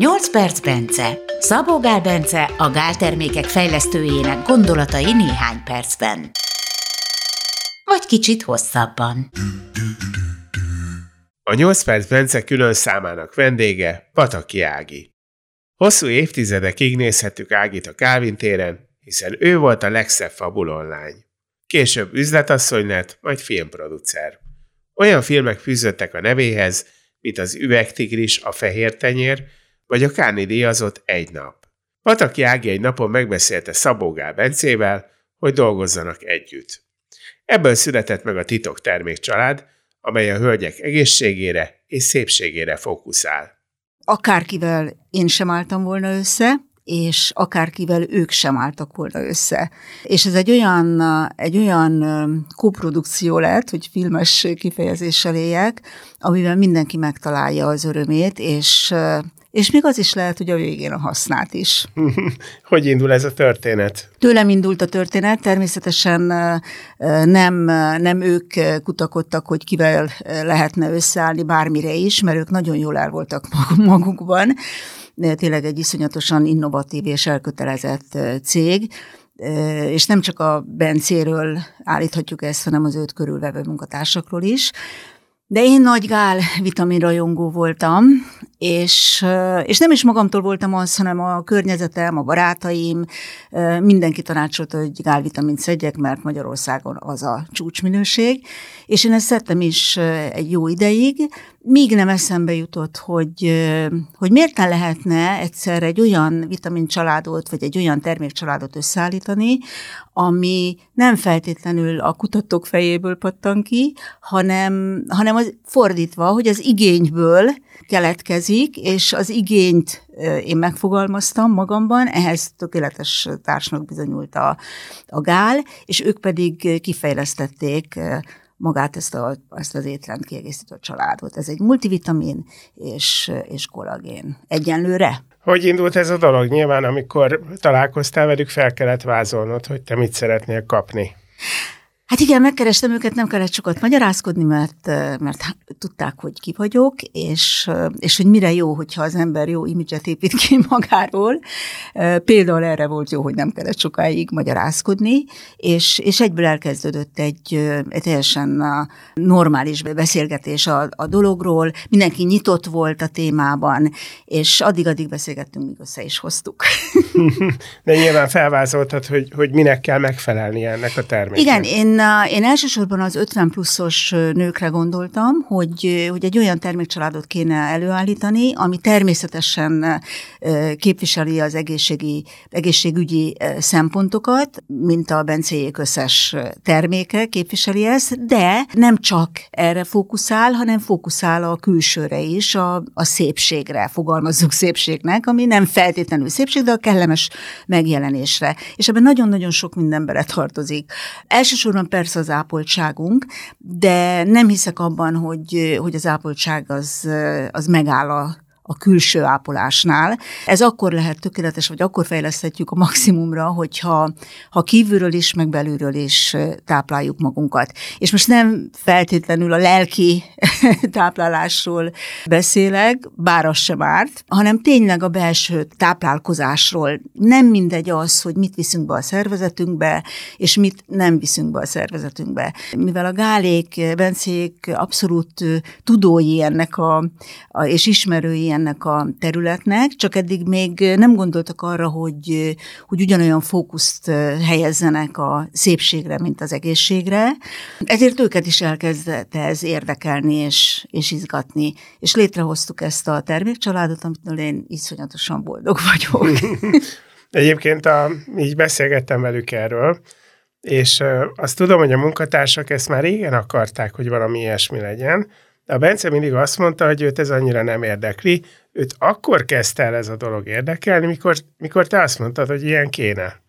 8 perc Bence. Szabó Gál Bence a Gál termékek fejlesztőjének gondolatai néhány percben. Vagy kicsit hosszabban. A 8 perc Bence külön számának vendége Pataki Ági. Hosszú évtizedekig nézhettük Ágit a Kálvin téren, hiszen ő volt a legszebb fabulonlány. Később üzletasszony lett, majd filmproducer. Olyan filmek fűzöttek a nevéhez, mint az Üvegtigris, a Fehér Tenyér, vagy a Káni díjazott Egy nap. Pataki Ági egy napon megbeszélte Szabó Gál Bencével, hogy dolgozzanak együtt. Ebből született meg a titok termékcsalád, amely a hölgyek egészségére és szépségére fókuszál. Akárkivel én sem álltam volna össze, és akárkivel ők sem álltak volna össze. És ez egy olyan, egy olyan koprodukció lett, hogy filmes kifejezéssel éljek, amiben mindenki megtalálja az örömét, és és még az is lehet, hogy a végén a hasznát is. hogy indul ez a történet? Tőlem indult a történet, természetesen nem, nem ők kutakodtak, hogy kivel lehetne összeállni bármire is, mert ők nagyon jól el voltak magukban. Tényleg egy iszonyatosan innovatív és elkötelezett cég, és nem csak a Bencéről állíthatjuk ezt, hanem az őt körülvevő munkatársakról is. De én nagy gál vitaminrajongó voltam, és, és nem is magamtól voltam az, hanem a környezetem, a barátaim, mindenki tanácsolta, hogy gálvitamint szedjek, mert Magyarországon az a csúcsminőség, és én ezt szedtem is egy jó ideig, míg nem eszembe jutott, hogy, hogy miért ne lehetne egyszer egy olyan vitamin családot, vagy egy olyan termékcsaládot összeállítani, ami nem feltétlenül a kutatók fejéből pattan ki, hanem, hanem az fordítva, hogy az igényből keletkezik, és az igényt én megfogalmaztam magamban, ehhez tökéletes társnak bizonyult a, a gál, és ők pedig kifejlesztették magát ezt, a, ezt az étrend kiegészítő családot. Ez egy multivitamin és, és kollagén. Egyenlőre? Hogy indult ez a dolog? Nyilván, amikor találkoztál velük, fel kellett vázolnod, hogy te mit szeretnél kapni. Hát igen, megkerestem őket, nem kellett sokat magyarázkodni, mert, mert tudták, hogy ki vagyok, és, és hogy mire jó, hogyha az ember jó imidzset épít ki magáról. Például erre volt jó, hogy nem kellett sokáig magyarázkodni, és, és egyből elkezdődött egy, egy teljesen normális beszélgetés a, a dologról, mindenki nyitott volt a témában, és addig-addig beszélgettünk, míg össze is hoztuk. De nyilván felvázoltad, hogy, hogy minek kell megfelelni ennek a terméknek. Igen, én én elsősorban az 50 pluszos nőkre gondoltam, hogy, hogy egy olyan termékcsaládot kéne előállítani, ami természetesen képviseli az egészségi, egészségügyi szempontokat, mint a bencéjék összes terméke képviseli ezt, de nem csak erre fókuszál, hanem fókuszál a külsőre is, a, a szépségre, fogalmazzuk szépségnek, ami nem feltétlenül szépség, de a kellemes megjelenésre. És ebben nagyon-nagyon sok minden beletartozik. Elsősorban persze az ápoltságunk, de nem hiszek abban, hogy, hogy az ápoltság az, az megáll a a külső ápolásnál. Ez akkor lehet tökéletes, vagy akkor fejleszthetjük a maximumra, hogyha ha kívülről is, meg belülről is tápláljuk magunkat. És most nem feltétlenül a lelki táplálásról beszélek, bár az sem árt, hanem tényleg a belső táplálkozásról. Nem mindegy az, hogy mit viszünk be a szervezetünkbe, és mit nem viszünk be a szervezetünkbe. Mivel a gálék, bencék abszolút tudói ennek a, a és ismerői ennek a területnek, csak eddig még nem gondoltak arra, hogy, hogy ugyanolyan fókuszt helyezzenek a szépségre, mint az egészségre. Ezért őket is elkezdett ez érdekelni és, és izgatni. És létrehoztuk ezt a termékcsaládot, amitől én iszonyatosan boldog vagyok. Egyébként a, így beszélgettem velük erről, és azt tudom, hogy a munkatársak ezt már régen akarták, hogy valami ilyesmi legyen, de a Bence mindig azt mondta, hogy őt ez annyira nem érdekli, őt akkor kezdte el ez a dolog érdekelni, mikor, mikor te azt mondtad, hogy ilyen kéne.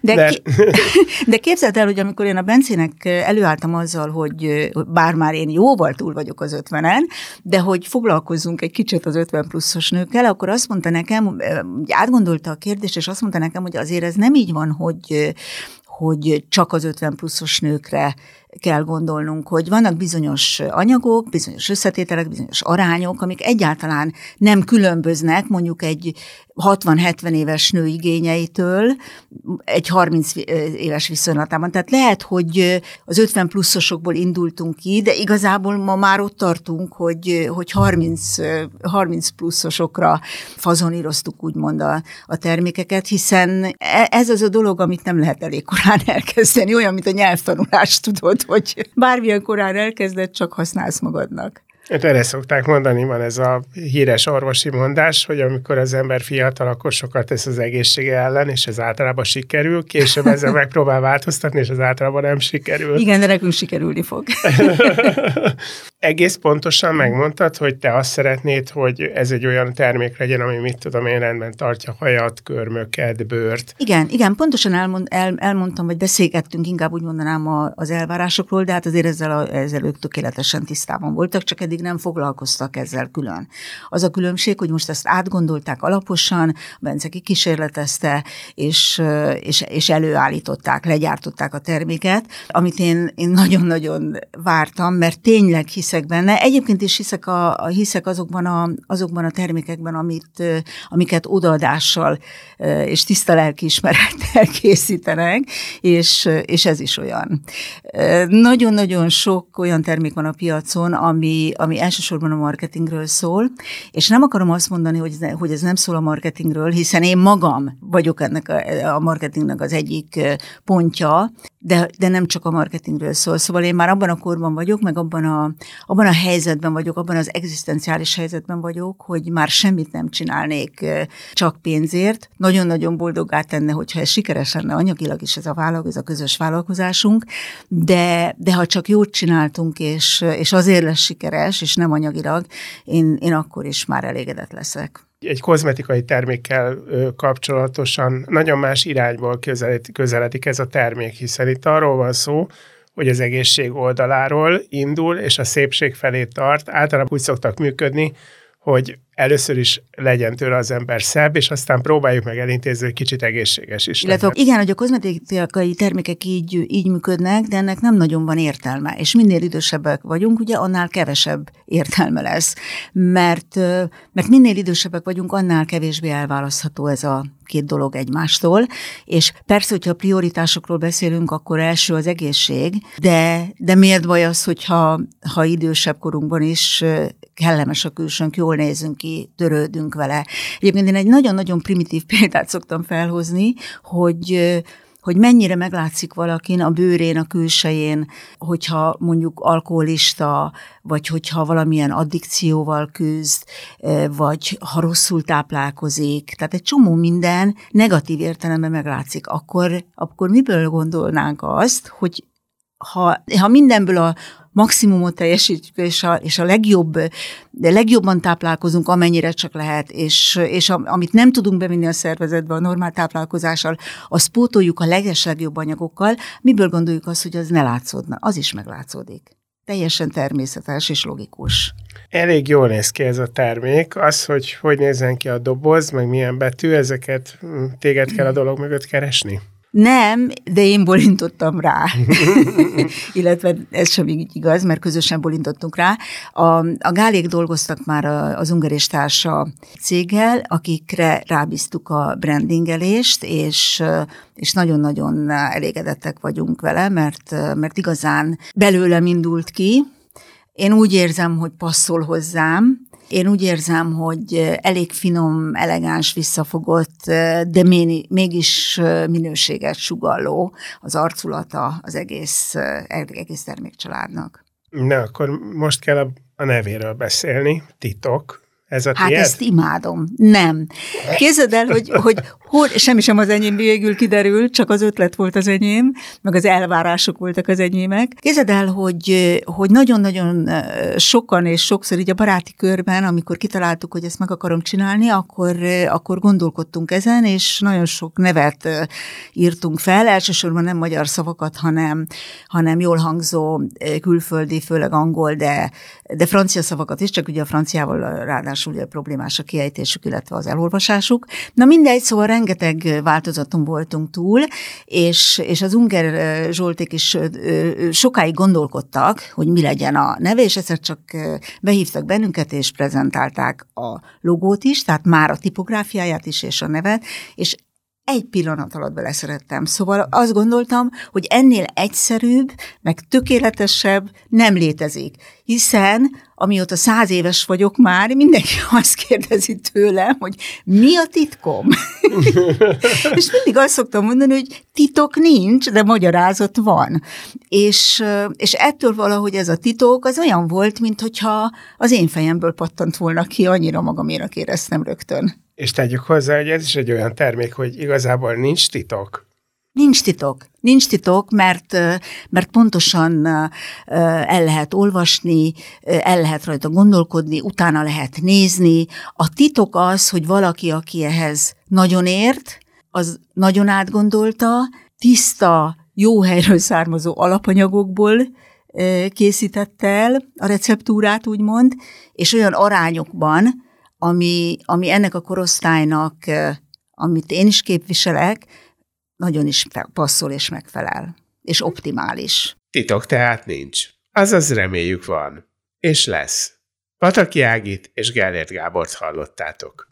De, de... Ki, de képzeld el, hogy amikor én a Bencének előálltam azzal, hogy bár már én jóval túl vagyok az ötvenen, de hogy foglalkozzunk egy kicsit az 50 pluszos nőkkel, akkor azt mondta nekem, átgondolta a kérdést, és azt mondta nekem, hogy azért ez nem így van, hogy hogy csak az 50 pluszos nőkre kell gondolnunk, hogy vannak bizonyos anyagok, bizonyos összetételek, bizonyos arányok, amik egyáltalán nem különböznek mondjuk egy 60-70 éves nő igényeitől egy 30 éves viszonylatában. Tehát lehet, hogy az 50 pluszosokból indultunk ki, de igazából ma már ott tartunk, hogy, hogy 30, 30 pluszosokra fazoníroztuk úgymond a, a termékeket, hiszen e, ez az a dolog, amit nem lehet elég korán elkezdeni, olyan, mint a nyelvtanulás, tudod, hogy bármilyen korán elkezdett, csak használsz magadnak. Hát erre szokták mondani, van ez a híres orvosi mondás, hogy amikor az ember fiatal, akkor sokat tesz az egészsége ellen, és ez általában sikerül, később ezzel megpróbál változtatni, és az általában nem sikerül. Igen, de nekünk sikerülni fog. Egész pontosan megmondtad, hogy te azt szeretnéd, hogy ez egy olyan termék legyen, ami mit tudom én rendben tartja hajat, körmöket, bőrt. Igen, igen, pontosan elmond, el, elmondtam, vagy beszélgettünk, inkább úgy mondanám a, az elvárásokról, de hát azért ezzel, a, ezzel ők tökéletesen tisztában voltak, csak eddig nem foglalkoztak ezzel külön. Az a különbség, hogy most ezt átgondolták alaposan, Bence kikísérletezte, és, és, és előállították, legyártották a terméket, amit én, én nagyon-nagyon vártam, mert tényleg hisz hiszek benne. Egyébként is hiszek, a, a, hiszek azokban, a, azokban a termékekben, amit, amiket odaadással és tiszta lelkiismerettel készítenek, és, és ez is olyan. Nagyon-nagyon sok olyan termék van a piacon, ami, ami elsősorban a marketingről szól, és nem akarom azt mondani, hogy hogy ez nem szól a marketingről, hiszen én magam vagyok ennek a, a marketingnek az egyik pontja, de, de nem csak a marketingről szól. Szóval én már abban a korban vagyok, meg abban a, abban a helyzetben vagyok, abban az egzisztenciális helyzetben vagyok, hogy már semmit nem csinálnék csak pénzért. Nagyon-nagyon boldoggá tenne, hogyha ez sikeres lenne anyagilag is ez a vállalkozás, ez a közös vállalkozásunk, de, de ha csak jót csináltunk, és, és azért lesz sikeres, és nem anyagilag, én, én akkor is már elégedett leszek egy kozmetikai termékkel kapcsolatosan nagyon más irányból közeledik ez a termék, hiszen itt arról van szó, hogy az egészség oldaláról indul, és a szépség felé tart. Általában úgy szoktak működni, hogy először is legyen tőle az ember szebb, és aztán próbáljuk meg elintézni, hogy kicsit egészséges is Illetve legyen. igen, hogy a kozmetikai termékek így, így működnek, de ennek nem nagyon van értelme, és minél idősebbek vagyunk, ugye annál kevesebb értelme lesz, mert, mert minél idősebbek vagyunk, annál kevésbé elválasztható ez a két dolog egymástól, és persze, hogyha prioritásokról beszélünk, akkor első az egészség, de, de miért baj az, hogyha ha idősebb korunkban is kellemes a külsőnk, jól nézünk ki, törődünk vele. Egyébként én egy nagyon-nagyon primitív példát szoktam felhozni, hogy hogy mennyire meglátszik valakin a bőrén, a külsején, hogyha mondjuk alkoholista, vagy hogyha valamilyen addikcióval küzd, vagy ha rosszul táplálkozik. Tehát egy csomó minden negatív értelemben meglátszik. Akkor, akkor miből gondolnánk azt, hogy ha, ha mindenből a, maximumot teljesítjük, és a, és a legjobb, de legjobban táplálkozunk, amennyire csak lehet, és, és a, amit nem tudunk bevinni a szervezetbe a normál táplálkozással, azt pótoljuk a leges legjobb anyagokkal, miből gondoljuk azt, hogy az ne látszódna? Az is meglátszódik. Teljesen természetes és logikus. Elég jól néz ki ez a termék. Az, hogy hogy nézzen ki a doboz, meg milyen betű, ezeket hm, téged kell a dolog mögött keresni? Nem, de én bolintottam rá. Illetve ez sem így igaz, mert közösen bolintottunk rá. A, a Gálék dolgoztak már az Ungar társa céggel, akikre rábíztuk a brandingelést, és és nagyon-nagyon elégedettek vagyunk vele, mert, mert igazán belőlem indult ki. Én úgy érzem, hogy passzol hozzám, én úgy érzem, hogy elég finom, elegáns, visszafogott, de mégis minőséget sugalló az arculata az egész, egész termékcsaládnak. Na, akkor most kell a, a nevéről beszélni. Titok, ez a hát tiéd? ezt imádom. Nem. Képzeld el, hogy, hogy hol, semmi sem az enyém végül kiderült, csak az ötlet volt az enyém, meg az elvárások voltak az enyémek. Képzeld el, hogy, hogy nagyon-nagyon sokan és sokszor így a baráti körben, amikor kitaláltuk, hogy ezt meg akarom csinálni, akkor, akkor gondolkodtunk ezen, és nagyon sok nevet írtunk fel, elsősorban nem magyar szavakat, hanem, hanem jól hangzó külföldi, főleg angol, de, de francia szavakat is, csak ugye a franciával ráadásul ugye problémás a kiejtésük, illetve az elolvasásuk. Na mindegy, szóval rengeteg változaton voltunk túl, és, és az Unger Zsolték is sokáig gondolkodtak, hogy mi legyen a neve, és egyszer csak behívtak bennünket, és prezentálták a logót is, tehát már a tipográfiáját is, és a nevet, és egy pillanat alatt beleszerettem. Szóval azt gondoltam, hogy ennél egyszerűbb, meg tökéletesebb nem létezik. Hiszen amióta száz éves vagyok már, mindenki azt kérdezi tőlem, hogy mi a titkom? és mindig azt szoktam mondani, hogy titok nincs, de magyarázat van. És, és ettől valahogy ez a titok az olyan volt, mint hogyha az én fejemből pattant volna ki, annyira magaménak éreztem rögtön. És tegyük hozzá, hogy ez is egy olyan termék, hogy igazából nincs titok. Nincs titok. Nincs titok, mert, mert pontosan el lehet olvasni, el lehet rajta gondolkodni, utána lehet nézni. A titok az, hogy valaki, aki ehhez nagyon ért, az nagyon átgondolta, tiszta, jó helyről származó alapanyagokból készítette el a receptúrát, úgymond, és olyan arányokban, ami, ami ennek a korosztálynak, amit én is képviselek, nagyon is passzol és megfelel, és optimális. Titok tehát nincs. Azaz reméljük van. És lesz. Pataki Ágit és Gellért Gábort hallottátok.